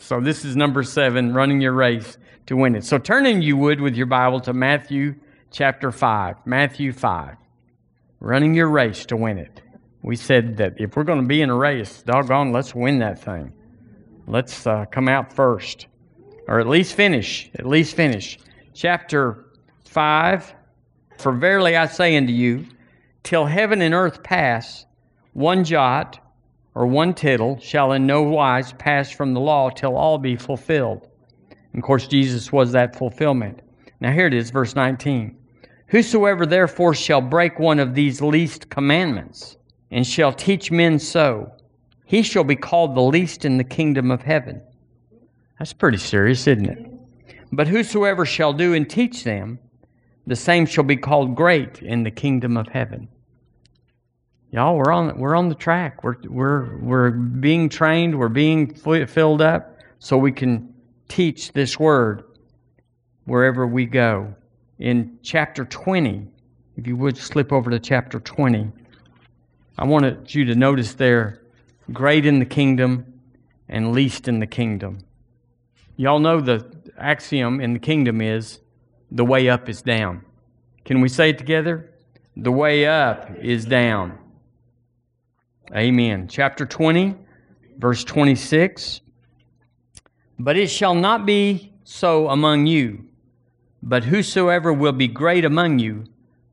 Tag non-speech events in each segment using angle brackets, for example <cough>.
So this is number seven, running your race to win it. So turn in, you would, with your Bible to Matthew chapter 5. Matthew 5. Running your race to win it. We said that if we're going to be in a race, doggone, let's win that thing. Let's uh, come out first. Or at least finish. At least finish. Chapter 5. For verily I say unto you, till heaven and earth pass, one jot or one tittle shall in no wise pass from the law till all be fulfilled. And of course, Jesus was that fulfillment. Now, here it is, verse 19. Whosoever therefore shall break one of these least commandments, and shall teach men so, he shall be called the least in the kingdom of heaven. That's pretty serious, isn't it? But whosoever shall do and teach them, the same shall be called great in the kingdom of heaven. Y'all, we're on we're on the track. We're we're we're being trained. We're being filled up so we can teach this word wherever we go. In chapter 20, if you would slip over to chapter 20, I wanted you to notice there, great in the kingdom and least in the kingdom. Y'all know the axiom in the kingdom is the way up is down. Can we say it together? The way up is down. Amen. Chapter 20, verse 26. But it shall not be so among you, but whosoever will be great among you,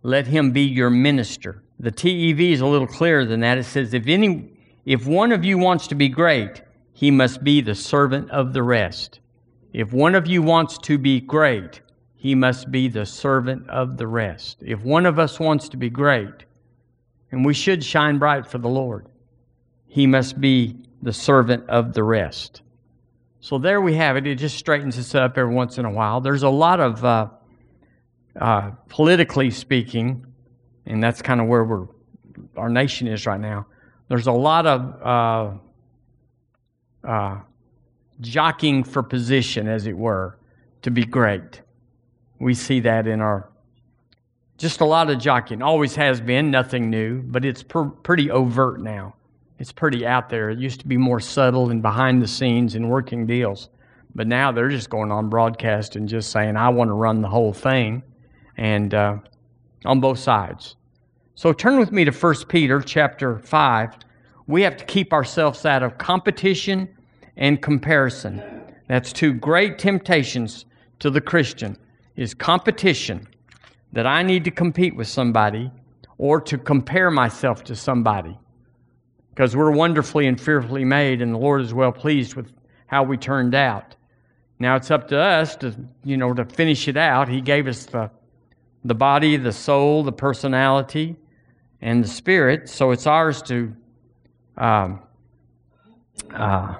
let him be your minister. The TEV is a little clearer than that. It says, if any if one of you wants to be great, he must be the servant of the rest. If one of you wants to be great, he must be the servant of the rest. If one of us wants to be great, and we should shine bright for the Lord. He must be the servant of the rest. So there we have it. It just straightens us up every once in a while. There's a lot of, uh, uh, politically speaking, and that's kind of where we're, our nation is right now. There's a lot of uh, uh, jockeying for position, as it were, to be great. We see that in our just a lot of jockeying. Always has been, nothing new, but it's per, pretty overt now. It's pretty out there. It used to be more subtle and behind the scenes and working deals. But now they're just going on broadcast and just saying, I want to run the whole thing, and uh, on both sides. So turn with me to 1 Peter chapter 5. We have to keep ourselves out of competition and comparison. That's two great temptations to the Christian is competition that I need to compete with somebody or to compare myself to somebody. Because we're wonderfully and fearfully made, and the Lord is well pleased with how we turned out. Now it's up to us to, you know, to finish it out. He gave us the, the body, the soul, the personality, and the spirit. So it's ours to um, uh,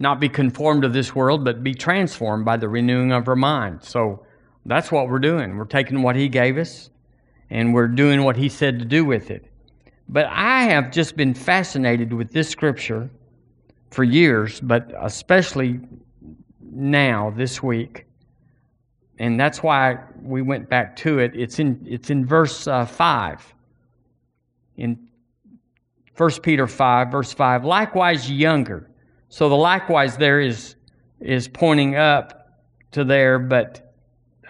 not be conformed to this world, but be transformed by the renewing of our mind. So that's what we're doing. We're taking what He gave us and we're doing what He said to do with it. But I have just been fascinated with this scripture for years, but especially now, this week. And that's why we went back to it. It's in, it's in verse uh, 5. In 1 Peter 5, verse 5. Likewise, younger. So the likewise there is, is pointing up to there, but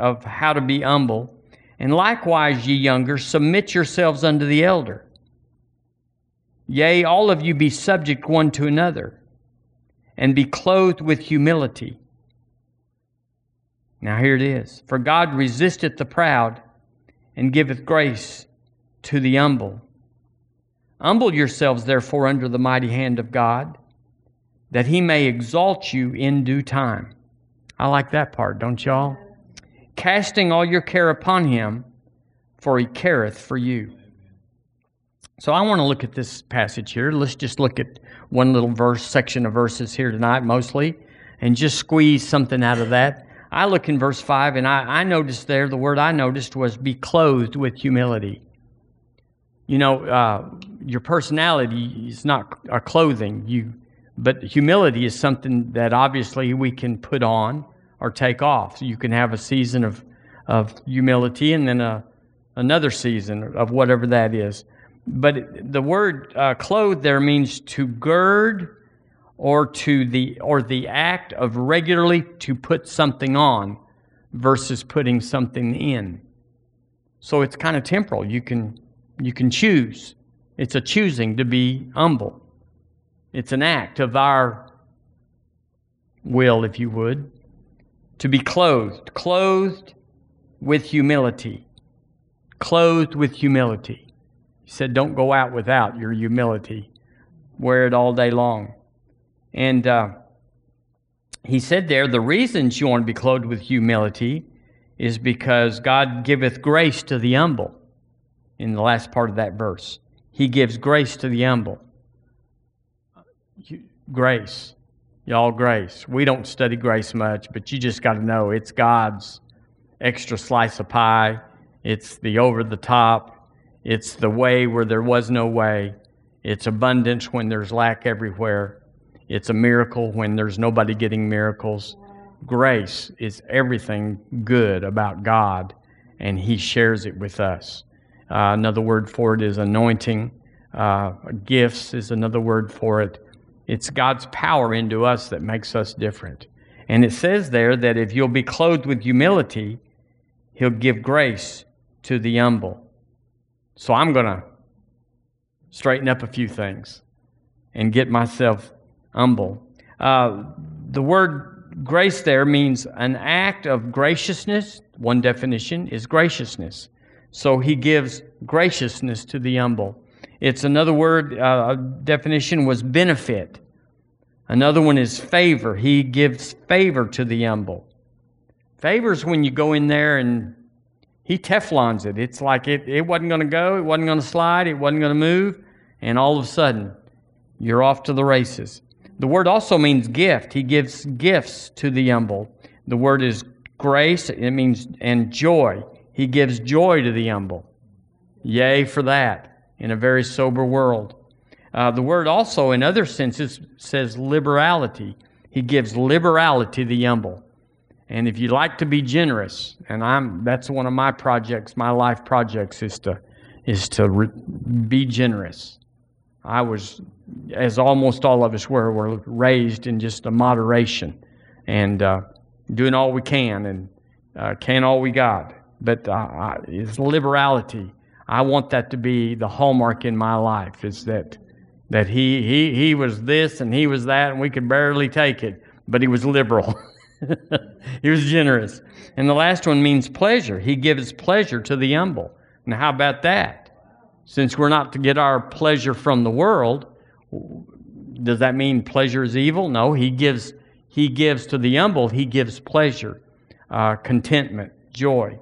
of how to be humble. And likewise, ye younger, submit yourselves unto the elder. Yea, all of you be subject one to another, and be clothed with humility. Now here it is. For God resisteth the proud, and giveth grace to the humble. Humble yourselves, therefore, under the mighty hand of God, that he may exalt you in due time. I like that part, don't y'all? Casting all your care upon him, for he careth for you. So I want to look at this passage here. Let's just look at one little verse, section of verses here tonight, mostly, and just squeeze something out of that. I look in verse 5, and I, I noticed there, the word I noticed was be clothed with humility. You know, uh, your personality is not a clothing, you, but humility is something that obviously we can put on or take off. So you can have a season of, of humility and then a, another season of whatever that is. But the word uh, clothed there means to gird or to the or the act of regularly to put something on versus putting something in. So it's kind of temporal. You can you can choose. It's a choosing to be humble. It's an act of our will, if you would, to be clothed, clothed with humility. Clothed with humility. He said, Don't go out without your humility. Wear it all day long. And uh, he said there, the reasons you want to be clothed with humility is because God giveth grace to the humble. In the last part of that verse, He gives grace to the humble. Grace. Y'all, grace. We don't study grace much, but you just got to know it's God's extra slice of pie. It's the over the top. It's the way where there was no way. It's abundance when there's lack everywhere. It's a miracle when there's nobody getting miracles. Grace is everything good about God, and He shares it with us. Uh, another word for it is anointing. Uh, gifts is another word for it. It's God's power into us that makes us different. And it says there that if you'll be clothed with humility, He'll give grace to the humble. So I'm going to straighten up a few things and get myself humble. Uh, the word grace there means an act of graciousness. One definition is graciousness. So he gives graciousness to the humble. It's another word, uh, definition was benefit. Another one is favor. He gives favor to the humble. Favor is when you go in there and he Teflons it. It's like it, it wasn't going to go, it wasn't going to slide, it wasn't going to move, and all of a sudden, you're off to the races. The word also means gift. He gives gifts to the humble. The word is grace, it means, and joy. He gives joy to the humble. Yay for that in a very sober world. Uh, the word also, in other senses, says liberality. He gives liberality to the humble. And if you like to be generous, and I'm that's one of my projects, my life projects is to is to re, be generous. I was, as almost all of us were, were raised in just a moderation and uh, doing all we can and uh, can all we got. But uh, it's liberality. I want that to be the hallmark in my life. Is that that he he he was this and he was that and we could barely take it, but he was liberal. <laughs> he was generous. And the last one means pleasure. He gives pleasure to the humble. Now, how about that? Since we're not to get our pleasure from the world, does that mean pleasure is evil? No, he gives, he gives to the humble, he gives pleasure, uh, contentment, joy.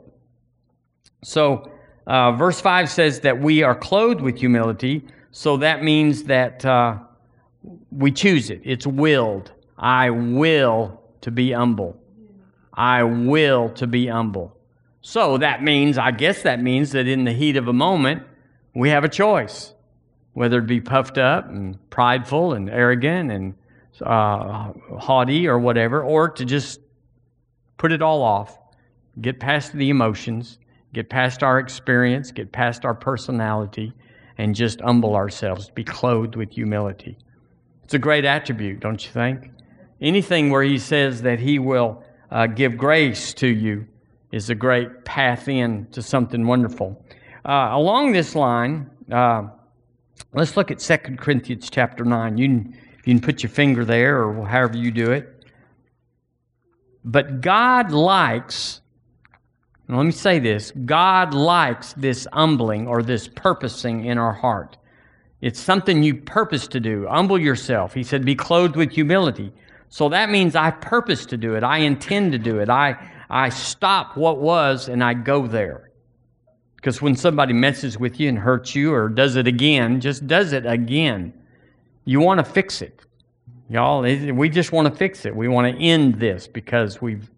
So, uh, verse 5 says that we are clothed with humility, so that means that uh, we choose it. It's willed. I will to be humble. I will to be humble. So that means, I guess that means that in the heat of a moment, we have a choice whether it be puffed up and prideful and arrogant and uh, haughty or whatever, or to just put it all off, get past the emotions, get past our experience, get past our personality, and just humble ourselves, be clothed with humility. It's a great attribute, don't you think? Anything where he says that he will uh, give grace to you is a great path in to something wonderful. Uh, along this line, uh, let's look at 2 Corinthians chapter 9. You can, you can put your finger there or however you do it. But God likes, let me say this God likes this humbling or this purposing in our heart. It's something you purpose to do. Humble yourself. He said, Be clothed with humility. So that means I purpose to do it. I intend to do it. I, I stop what was and I go there. Because when somebody messes with you and hurts you or does it again, just does it again, you want to fix it. Y'all, we just want to fix it. We want to end this because we've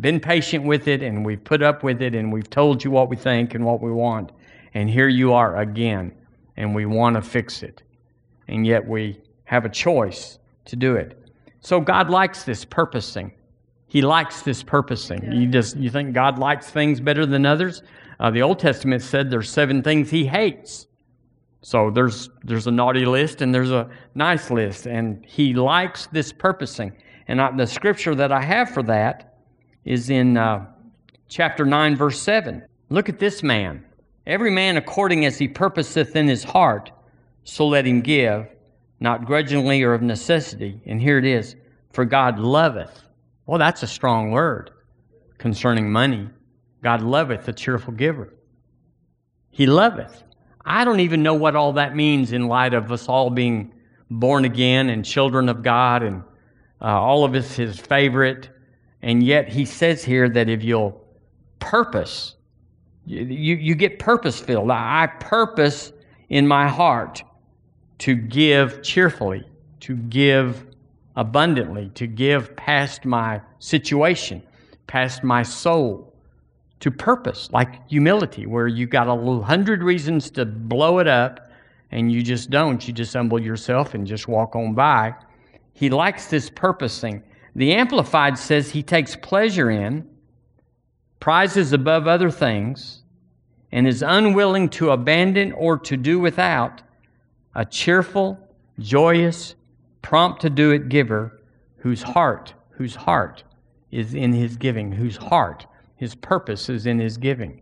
been patient with it and we've put up with it and we've told you what we think and what we want. And here you are again, and we want to fix it. And yet we have a choice to do it. So God likes this purposing. He likes this purposing. You just you think God likes things better than others? Uh, the Old Testament said there's seven things He hates. So there's there's a naughty list and there's a nice list, and he likes this purposing. And I, the scripture that I have for that is in uh, chapter nine, verse seven. Look at this man. Every man according as he purposeth in his heart, so let him give, not grudgingly or of necessity. And here it is: For God loveth. Well, that's a strong word concerning money. God loveth a cheerful giver. He loveth. I don't even know what all that means in light of us all being born again and children of God and uh, all of us his favorite. And yet he says here that if you'll purpose, you, you, get purpose filled. I purpose in my heart to give cheerfully, to give abundantly, to give past my situation, past my soul to purpose, like humility, where you got a hundred reasons to blow it up and you just don't. You just humble yourself and just walk on by. He likes this purposing. The Amplified says he takes pleasure in, prizes above other things, and is unwilling to abandon or to do without a cheerful, joyous, prompt to do it giver whose heart, whose heart is in his giving, whose heart his purpose is in his giving.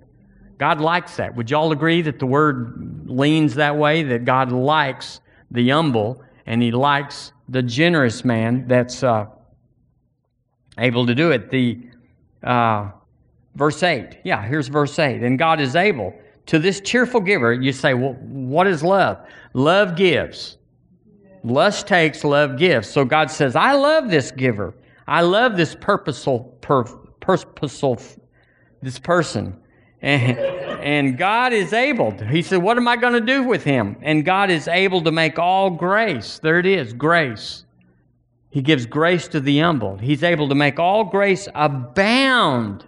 God likes that. Would y'all agree that the word leans that way? That God likes the humble and he likes the generous man that's uh, able to do it. The uh, verse 8. Yeah, here's verse 8. And God is able to this cheerful giver. You say, well, what is love? Love gives. Lust takes, love gives. So God says, I love this giver. I love this purposeful, pur- purposeful this person. And, and God is able. To, he said, What am I going to do with him? And God is able to make all grace. There it is, grace. He gives grace to the humble. He's able to make all grace abound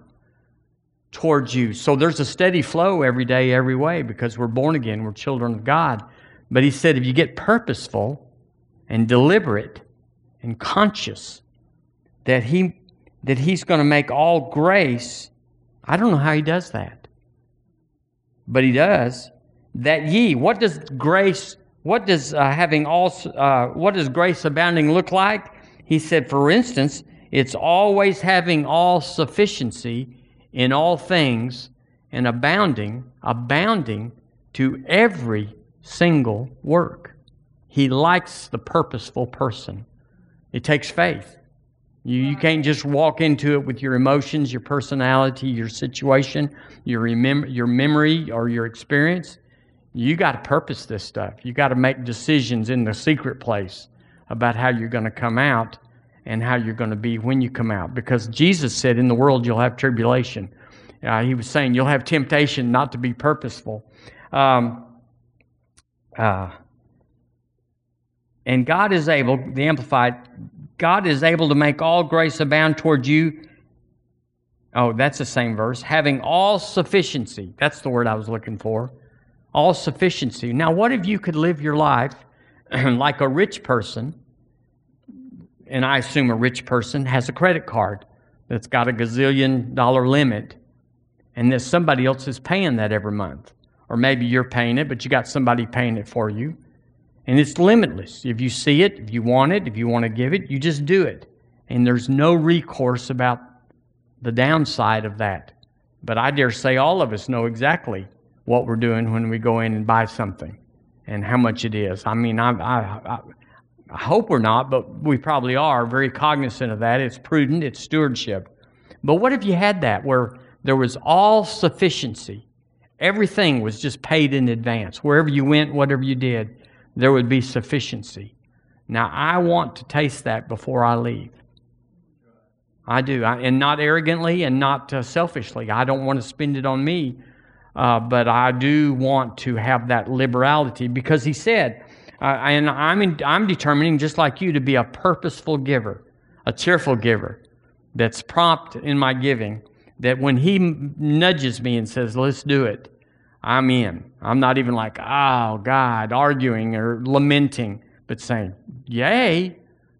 towards you. So there's a steady flow every day, every way, because we're born again, we're children of God. But he said, if you get purposeful and deliberate and conscious that he that he's going to make all grace I don't know how he does that. But he does. That ye, what does grace, what does uh, having all, uh, what does grace abounding look like? He said, for instance, it's always having all sufficiency in all things and abounding, abounding to every single work. He likes the purposeful person. It takes faith. You, you can't just walk into it with your emotions, your personality, your situation, your, remember, your memory, or your experience. You got to purpose this stuff. You got to make decisions in the secret place about how you're going to come out and how you're going to be when you come out. Because Jesus said, In the world you'll have tribulation. Uh, he was saying you'll have temptation not to be purposeful. Um, uh, and God is able, the Amplified, God is able to make all grace abound toward you. Oh, that's the same verse. Having all sufficiency. That's the word I was looking for. All sufficiency. Now, what if you could live your life <clears throat> like a rich person? And I assume a rich person has a credit card that's got a gazillion dollar limit, and that somebody else is paying that every month. Or maybe you're paying it, but you got somebody paying it for you. And it's limitless. If you see it, if you want it, if you want to give it, you just do it. And there's no recourse about the downside of that. But I dare say all of us know exactly what we're doing when we go in and buy something and how much it is. I mean, I, I, I hope we're not, but we probably are very cognizant of that. It's prudent, it's stewardship. But what if you had that where there was all sufficiency? Everything was just paid in advance. Wherever you went, whatever you did, there would be sufficiency. Now, I want to taste that before I leave. I do, I, and not arrogantly and not uh, selfishly. I don't want to spend it on me, uh, but I do want to have that liberality because he said, uh, and I'm, in, I'm determining, just like you, to be a purposeful giver, a cheerful giver that's prompt in my giving. That when he nudges me and says, let's do it, I'm in. I'm not even like, oh, God, arguing or lamenting, but saying, yay,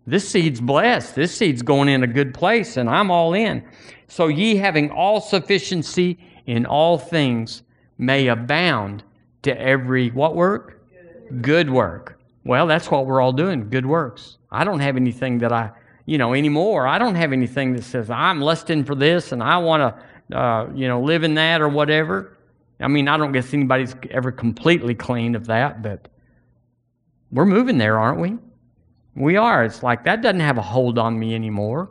this seed's blessed. This seed's going in a good place, and I'm all in. So ye having all sufficiency in all things may abound to every what work? Good work. Well, that's what we're all doing, good works. I don't have anything that I, you know, anymore. I don't have anything that says I'm lusting for this and I want to, uh, you know, live in that or whatever. I mean, I don't guess anybody's ever completely clean of that, but we're moving there, aren't we? We are. It's like that doesn't have a hold on me anymore.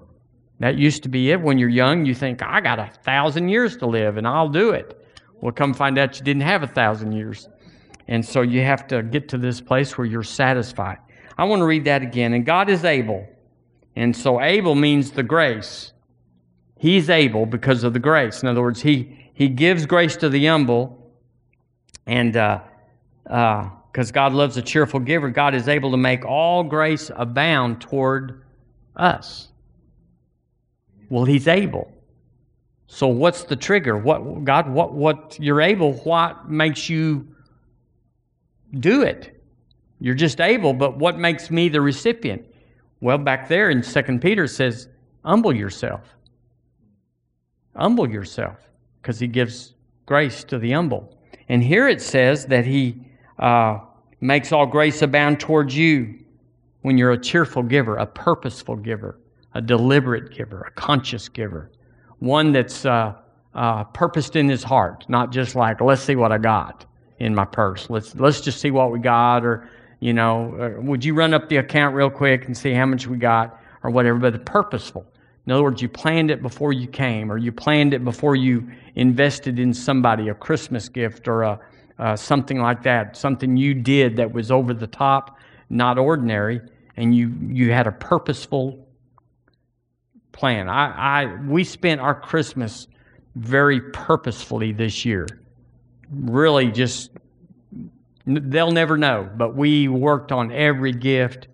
That used to be it. When you're young, you think, I got a thousand years to live and I'll do it. Well, come find out you didn't have a thousand years. And so you have to get to this place where you're satisfied. I want to read that again. And God is able. And so able means the grace. He's able because of the grace. In other words, He, he gives grace to the humble. And because uh, uh, God loves a cheerful giver, God is able to make all grace abound toward us. Well, He's able. So what's the trigger? What God, what what you're able, what makes you do it? You're just able, but what makes me the recipient? Well, back there in Second Peter says, humble yourself. Humble yourself, because he gives grace to the humble. And here it says that he uh, makes all grace abound towards you when you're a cheerful giver, a purposeful giver, a deliberate giver, a conscious giver one that's uh, uh, purposed in his heart, not just like, let's see what I got in my purse. Let's, let's just see what we got, or, you know, would you run up the account real quick and see how much we got, or whatever, but purposeful. In other words, you planned it before you came, or you planned it before you invested in somebody, a Christmas gift or a, uh, something like that, something you did that was over the top, not ordinary, and you, you had a purposeful plan. I, I, we spent our Christmas very purposefully this year. Really, just, they'll never know, but we worked on every gift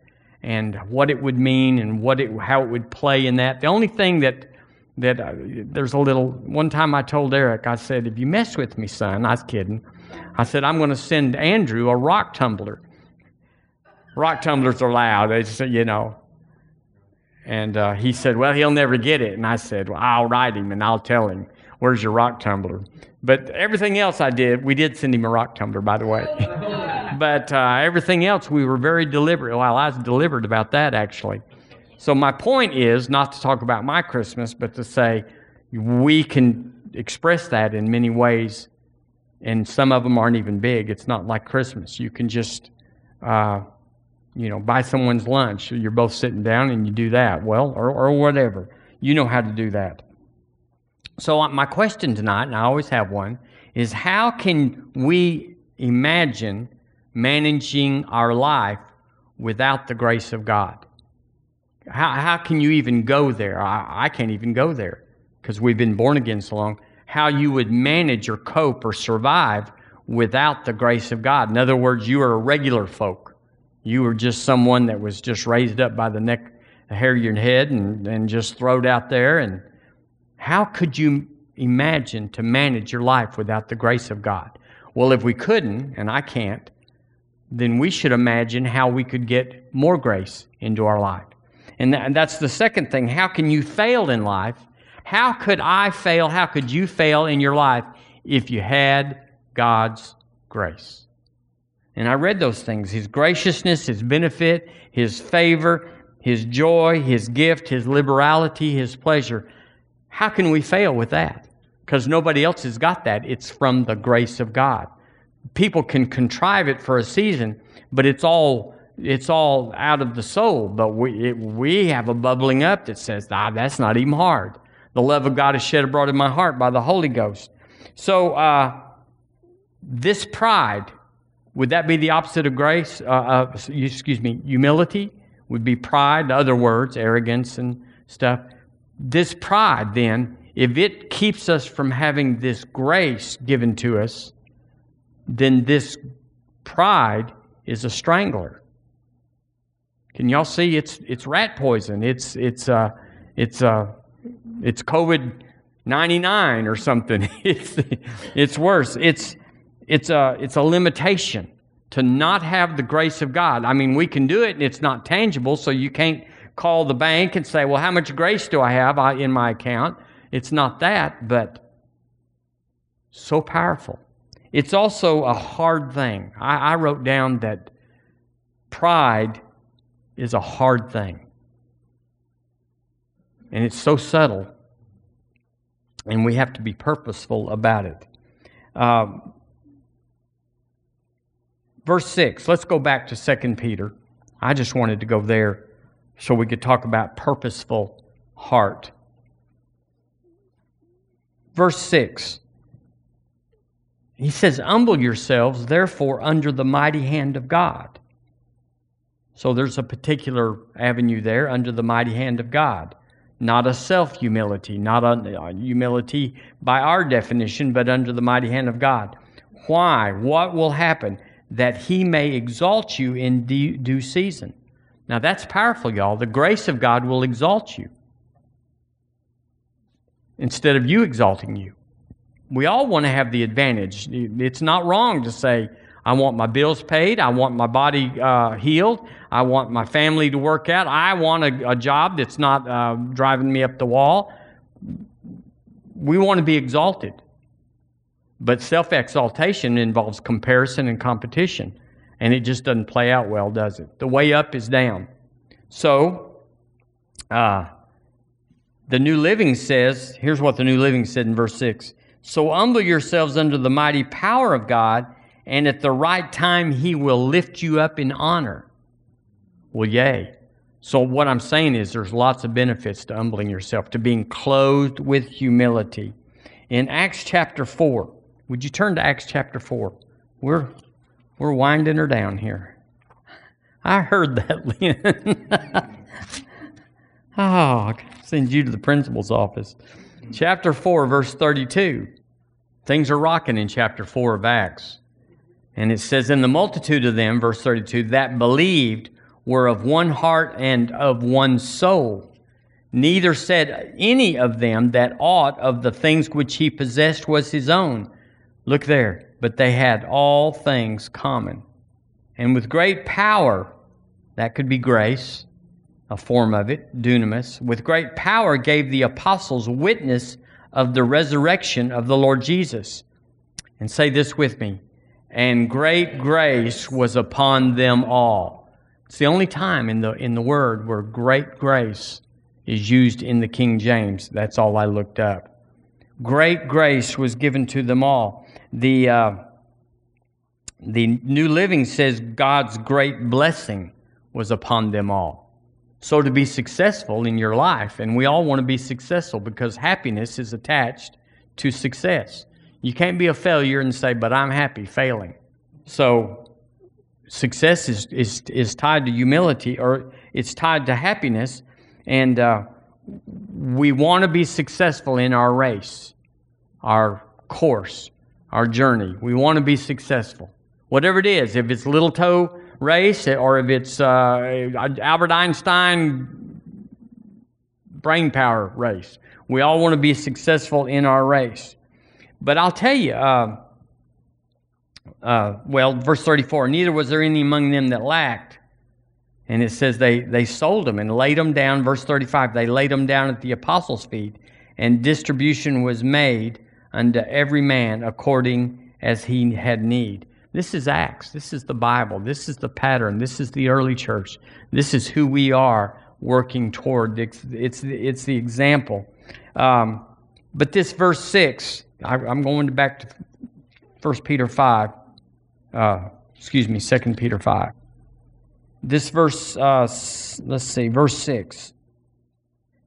and what it would mean and what it, how it would play in that. The only thing that, that uh, there's a little, one time I told Eric, I said, if you mess with me, son, I was kidding. I said, I'm going to send Andrew a rock tumbler. Rock tumblers are loud. They It's, you know, and uh, he said, Well, he'll never get it. And I said, Well, I'll write him and I'll tell him, Where's your rock tumbler? But everything else I did, we did send him a rock tumbler, by the way. <laughs> but uh, everything else, we were very deliberate. Well, I was deliberate about that, actually. So my point is not to talk about my Christmas, but to say we can express that in many ways, and some of them aren't even big. It's not like Christmas. You can just uh, you know, buy someone's lunch. You're both sitting down and you do that. Well, or, or whatever. You know how to do that. So, uh, my question tonight, and I always have one, is how can we imagine managing our life without the grace of God? How, how can you even go there? I, I can't even go there because we've been born again so long. How you would manage or cope or survive without the grace of God. In other words, you are a regular folk you were just someone that was just raised up by the neck, the hair of your head, and, and just thrown out there. And how could you imagine to manage your life without the grace of God? Well, if we couldn't, and I can't, then we should imagine how we could get more grace into our life. And, that, and that's the second thing. How can you fail in life? How could I fail? How could you fail in your life if you had God's grace? And I read those things His graciousness, His benefit, His favor, His joy, His gift, His liberality, His pleasure. How can we fail with that? Because nobody else has got that. It's from the grace of God. People can contrive it for a season, but it's all it's all out of the soul. But we it, we have a bubbling up that says, ah, that's not even hard. The love of God is shed abroad in my heart by the Holy Ghost. So uh, this pride would that be the opposite of grace? Uh, uh, excuse me, humility would be pride, other words, arrogance and stuff. This pride, then, if it keeps us from having this grace given to us, then this pride is a strangler. Can y'all see? It's it's rat poison. It's it's uh it's uh it's COVID ninety nine or something. <laughs> It's it's worse. It's it's a, it's a limitation to not have the grace of God. I mean, we can do it and it's not tangible, so you can't call the bank and say, well, how much grace do I have in my account? It's not that, but so powerful. It's also a hard thing. I, I wrote down that pride is a hard thing. And it's so subtle. And we have to be purposeful about it. Um, verse 6, let's go back to 2 Peter. I just wanted to go there so we could talk about purposeful heart. Verse 6. He says, Humble yourselves, therefore, under the mighty hand of God. So there's a particular avenue there, under the mighty hand of God. Not a self humility, not a uh, humility by our definition, but under the mighty hand of God. Why? What will happen? That he may exalt you in due season. Now that's powerful, y'all. The grace of God will exalt you instead of you exalting you. We all want to have the advantage. It's not wrong to say, I want my bills paid. I want my body uh, healed. I want my family to work out. I want a, a job that's not uh, driving me up the wall. We want to be exalted. But self exaltation involves comparison and competition. And it just doesn't play out well, does it? The way up is down. So, uh, the New Living says here's what the New Living said in verse 6 So humble yourselves under the mighty power of God, and at the right time he will lift you up in honor. Well, yay. So, what I'm saying is there's lots of benefits to humbling yourself, to being clothed with humility. In Acts chapter 4, would you turn to Acts chapter 4? We're, we're winding her down here. I heard that, <laughs> Lynn. oh, send you to the principal's office. Chapter 4, verse 32. Things are rocking in chapter 4 of Acts. And it says, In the multitude of them, verse 32, that believed were of one heart and of one soul. Neither said any of them that aught of the things which he possessed was his own. Look there. But they had all things common. And with great power, that could be grace, a form of it, dunamis, with great power gave the apostles witness of the resurrection of the Lord Jesus. And say this with me. And great grace was upon them all. It's the only time in the, in the word where great grace is used in the King James. That's all I looked up. Great grace was given to them all. The, uh, the New Living says God's great blessing was upon them all. So, to be successful in your life, and we all want to be successful because happiness is attached to success. You can't be a failure and say, but I'm happy failing. So, success is, is, is tied to humility or it's tied to happiness. And uh, we want to be successful in our race, our course, our journey. We want to be successful. Whatever it is, if it's little toe race or if it's uh, Albert Einstein brain power race. We all want to be successful in our race. But I'll tell you, uh, uh, well, verse 34 neither was there any among them that lacked. And it says they, they sold them and laid them down. Verse 35 they laid them down at the apostles' feet, and distribution was made unto every man according as he had need. This is Acts. This is the Bible. This is the pattern. This is the early church. This is who we are working toward. It's, it's, it's the example. Um, but this verse 6, I, am going back to 1 Peter 5. Uh, excuse me, 2 Peter 5. This verse, uh, let's see, verse 6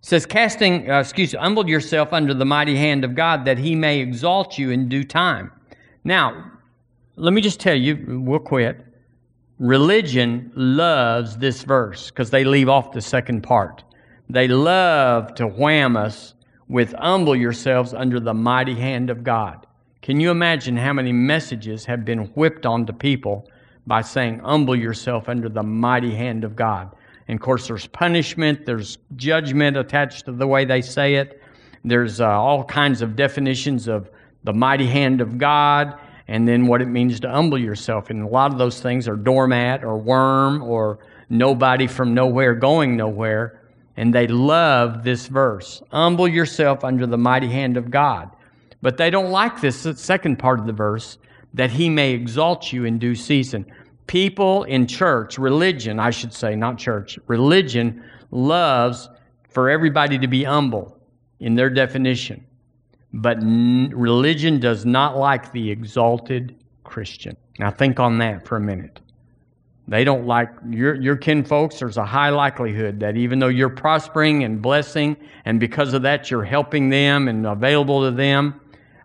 says, Casting, uh, excuse me, humble yourself under the mighty hand of God that he may exalt you in due time. Now, let me just tell you, we'll quit. Religion loves this verse because they leave off the second part. They love to wham us with humble yourselves under the mighty hand of God. Can you imagine how many messages have been whipped onto people by saying, humble yourself under the mighty hand of God? And of course, there's punishment, there's judgment attached to the way they say it. There's uh, all kinds of definitions of the mighty hand of God and then what it means to humble yourself. And a lot of those things are doormat or worm or nobody from nowhere going nowhere. And they love this verse humble yourself under the mighty hand of God. But they don't like this second part of the verse that he may exalt you in due season. People in church, religion, I should say, not church, religion loves for everybody to be humble in their definition. But n- religion does not like the exalted Christian. Now, think on that for a minute. They don't like your, your kin folks. There's a high likelihood that even though you're prospering and blessing, and because of that you're helping them and available to them,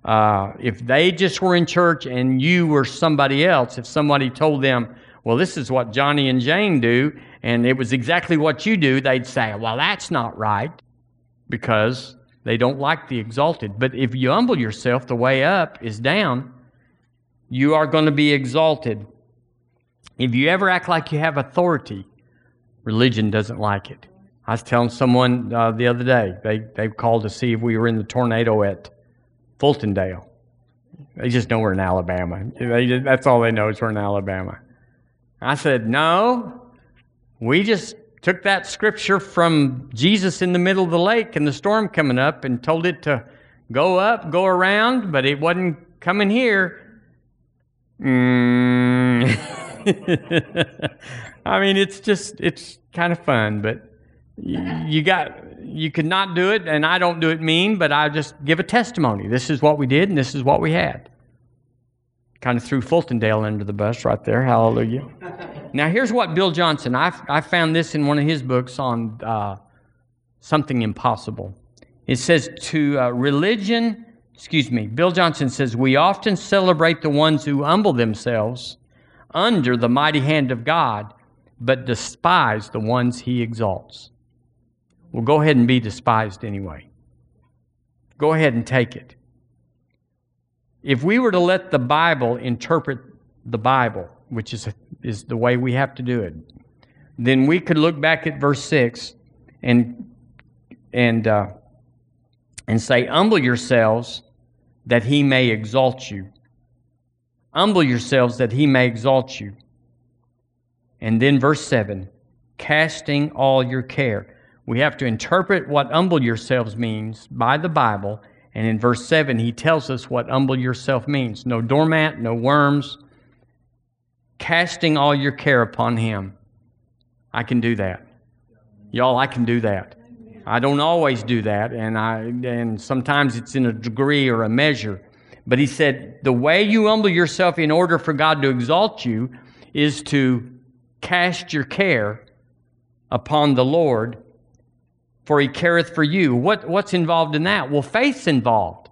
uh, if they just were in church and you were somebody else, if somebody told them, well, this is what Johnny and Jane do, and it was exactly what you do, they'd say, well, that's not right because they don't like the exalted. But if you humble yourself, the way up is down, you are going to be exalted. If you ever act like you have authority, religion doesn't like it. I was telling someone uh, the other day, they, they called to see if we were in the tornado at Fultondale. They just know we're in Alabama. They, that's all they know is we're in Alabama. I said, No, we just took that scripture from Jesus in the middle of the lake and the storm coming up and told it to go up, go around, but it wasn't coming here. Mm. <laughs> I mean, it's just, it's kind of fun, but you, got, you could not do it, and I don't do it mean, but I just give a testimony. This is what we did, and this is what we had. Kind of threw Fultondale under the bus right there. Hallelujah. Now, here's what Bill Johnson, I, I found this in one of his books on uh, something impossible. It says, to uh, religion, excuse me, Bill Johnson says, we often celebrate the ones who humble themselves under the mighty hand of God, but despise the ones he exalts. Well, go ahead and be despised anyway. Go ahead and take it. If we were to let the Bible interpret the Bible, which is, is the way we have to do it, then we could look back at verse 6 and, and, uh, and say, Humble yourselves that he may exalt you. Humble yourselves that he may exalt you. And then verse 7 casting all your care. We have to interpret what humble yourselves means by the Bible. And in verse 7, he tells us what humble yourself means no doormat, no worms, casting all your care upon him. I can do that. Y'all, I can do that. I don't always do that, and, I, and sometimes it's in a degree or a measure. But he said, the way you humble yourself in order for God to exalt you is to cast your care upon the Lord, for he careth for you. What, what's involved in that? Well, faith's involved.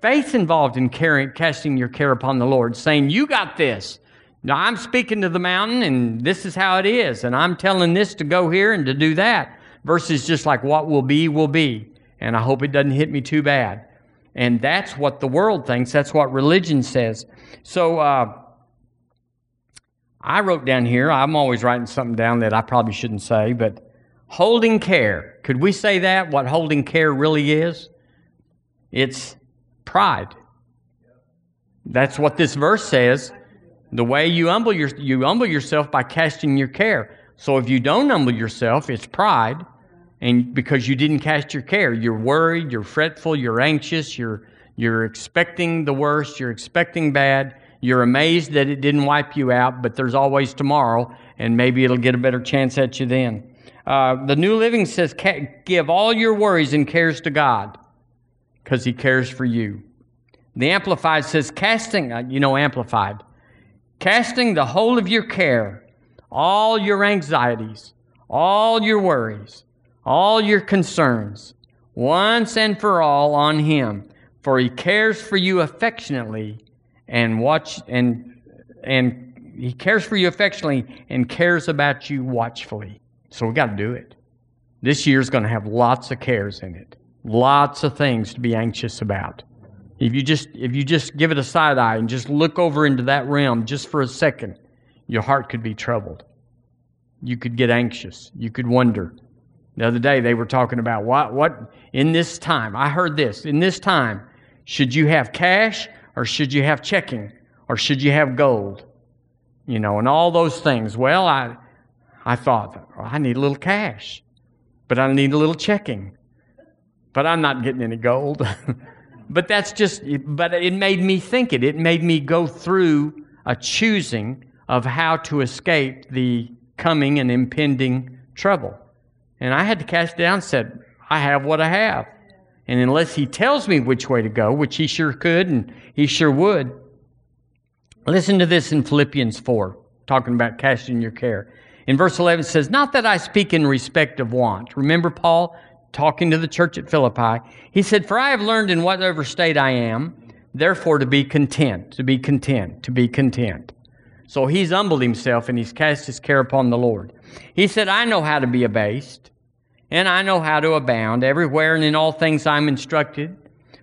Faith's involved in caring, casting your care upon the Lord, saying, You got this. Now, I'm speaking to the mountain, and this is how it is, and I'm telling this to go here and to do that, versus just like what will be, will be. And I hope it doesn't hit me too bad. And that's what the world thinks, that's what religion says. So, uh, I wrote down here, I'm always writing something down that I probably shouldn't say, but holding care. Could we say that, what holding care really is? It's pride. That's what this verse says. The way you humble, your, you humble yourself by casting your care. So if you don't humble yourself, it's pride. And because you didn't cast your care, you're worried, you're fretful, you're anxious, you're, you're expecting the worst, you're expecting bad, you're amazed that it didn't wipe you out, but there's always tomorrow, and maybe it'll get a better chance at you then. Uh, the New Living says, Give all your worries and cares to God because He cares for you. The Amplified says, Casting, uh, you know, Amplified, casting the whole of your care, all your anxieties, all your worries, all your concerns, once and for all on Him, for He cares for you affectionately and watch and and He cares for you affectionately and cares about you watchfully. So we got to do it. This year's going to have lots of cares in it, lots of things to be anxious about. If you just if you just give it a side eye and just look over into that realm just for a second, your heart could be troubled. You could get anxious. You could wonder. The other day they were talking about what what in this time. I heard this. In this time, should you have cash or should you have checking or should you have gold? You know, and all those things. Well, I I thought, well, I need a little cash, but I need a little checking. But I'm not getting any gold. <laughs> but that's just but it made me think it. It made me go through a choosing of how to escape the coming and impending trouble. And I had to cast down said, I have what I have. And unless he tells me which way to go, which he sure could and he sure would, listen to this in Philippians 4, talking about casting your care. In verse 11 it says, Not that I speak in respect of want. Remember Paul talking to the church at Philippi? He said, For I have learned in whatever state I am, therefore to be content, to be content, to be content. So he's humbled himself and he's cast his care upon the Lord. He said, I know how to be abased, and I know how to abound. Everywhere and in all things I'm instructed,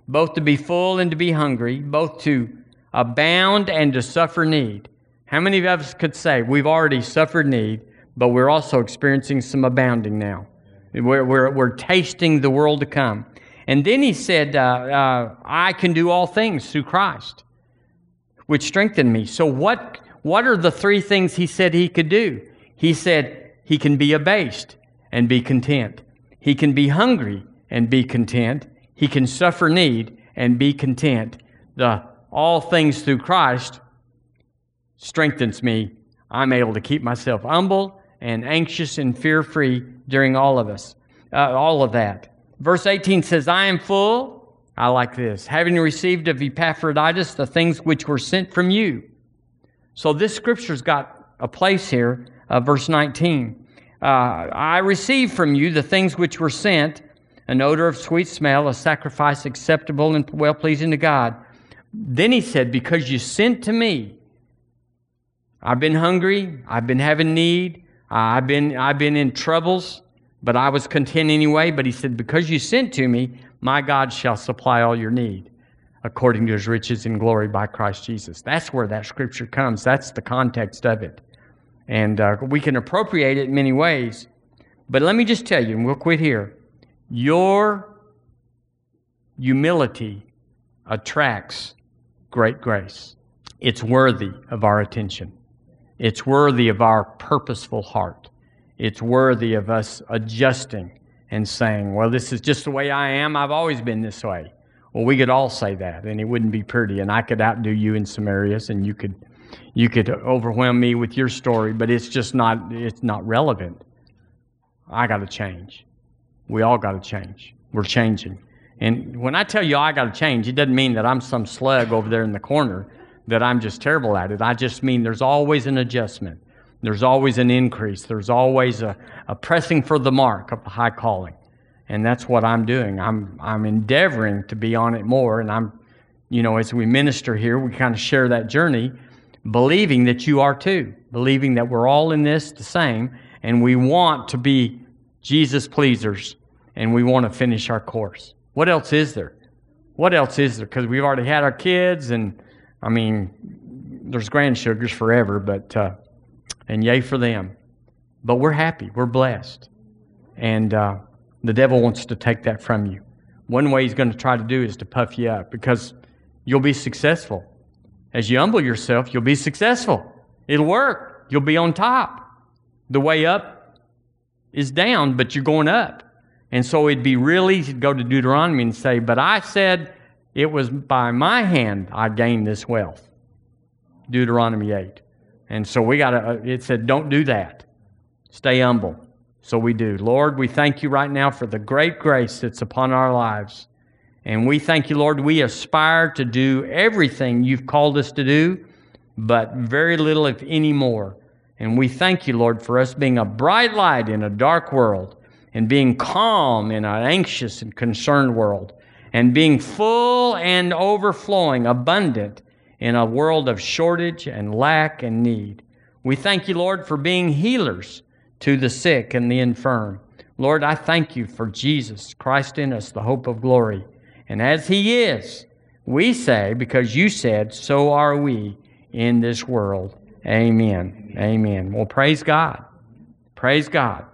both to be full and to be hungry, both to abound and to suffer need. How many of us could say we've already suffered need, but we're also experiencing some abounding now? We're, we're, we're tasting the world to come. And then he said, uh, uh, I can do all things through Christ, which strengthen me. So, what, what are the three things he said he could do? He said he can be abased and be content, he can be hungry and be content, he can suffer need and be content. The all things through Christ strengthens me. I'm able to keep myself humble and anxious and fear free during all of us, uh, all of that. Verse 18 says, I am full. I like this. Having received of Epaphroditus the things which were sent from you. So this scripture's got a place here, uh, verse 19. Uh, I received from you the things which were sent, an odor of sweet smell, a sacrifice acceptable and well pleasing to God. Then he said, Because you sent to me, I've been hungry, I've been having need, I've been, I've been in troubles, but I was content anyway. But he said, Because you sent to me, my God shall supply all your need according to his riches and glory by Christ Jesus. That's where that scripture comes. That's the context of it. And uh, we can appropriate it in many ways. But let me just tell you, and we'll quit here. Your humility attracts great grace. It's worthy of our attention. It's worthy of our purposeful heart. It's worthy of us adjusting and saying, well, this is just the way I am. I've always been this way. Well, we could all say that, and it wouldn't be pretty, and I could outdo you in some areas, and you could, you could overwhelm me with your story, but it's just not, it's not relevant. I got to change. We all got to change. We're changing. And when I tell you I got to change, it doesn't mean that I'm some slug over there in the corner, that I'm just terrible at it. I just mean there's always an adjustment. There's always an increase. There's always a, a pressing for the mark of the high calling. And that's what I'm doing. I'm, I'm endeavoring to be on it more. And I'm, you know, as we minister here, we kind of share that journey, believing that you are too, believing that we're all in this the same. And we want to be Jesus pleasers and we want to finish our course. What else is there? What else is there? Because we've already had our kids, and I mean, there's grand sugars forever, but uh, and yay for them. But we're happy, we're blessed, and uh, the devil wants to take that from you. One way he's going to try to do is to puff you up because you'll be successful. As you humble yourself, you'll be successful. It'll work. You'll be on top. The way up is down, but you're going up. And so it'd be real easy to go to Deuteronomy and say, But I said it was by my hand I gained this wealth. Deuteronomy 8. And so we got to, uh, it said, Don't do that. Stay humble. So we do. Lord, we thank you right now for the great grace that's upon our lives. And we thank you, Lord, we aspire to do everything you've called us to do, but very little, if any more. And we thank you, Lord, for us being a bright light in a dark world and being calm in an anxious and concerned world, and being full and overflowing, abundant in a world of shortage and lack and need. We thank you, Lord, for being healers to the sick and the infirm. Lord, I thank you for Jesus Christ in us, the hope of glory. And as He is, we say, because you said, so are we in this world. Amen. Amen. Well, praise God. Praise God.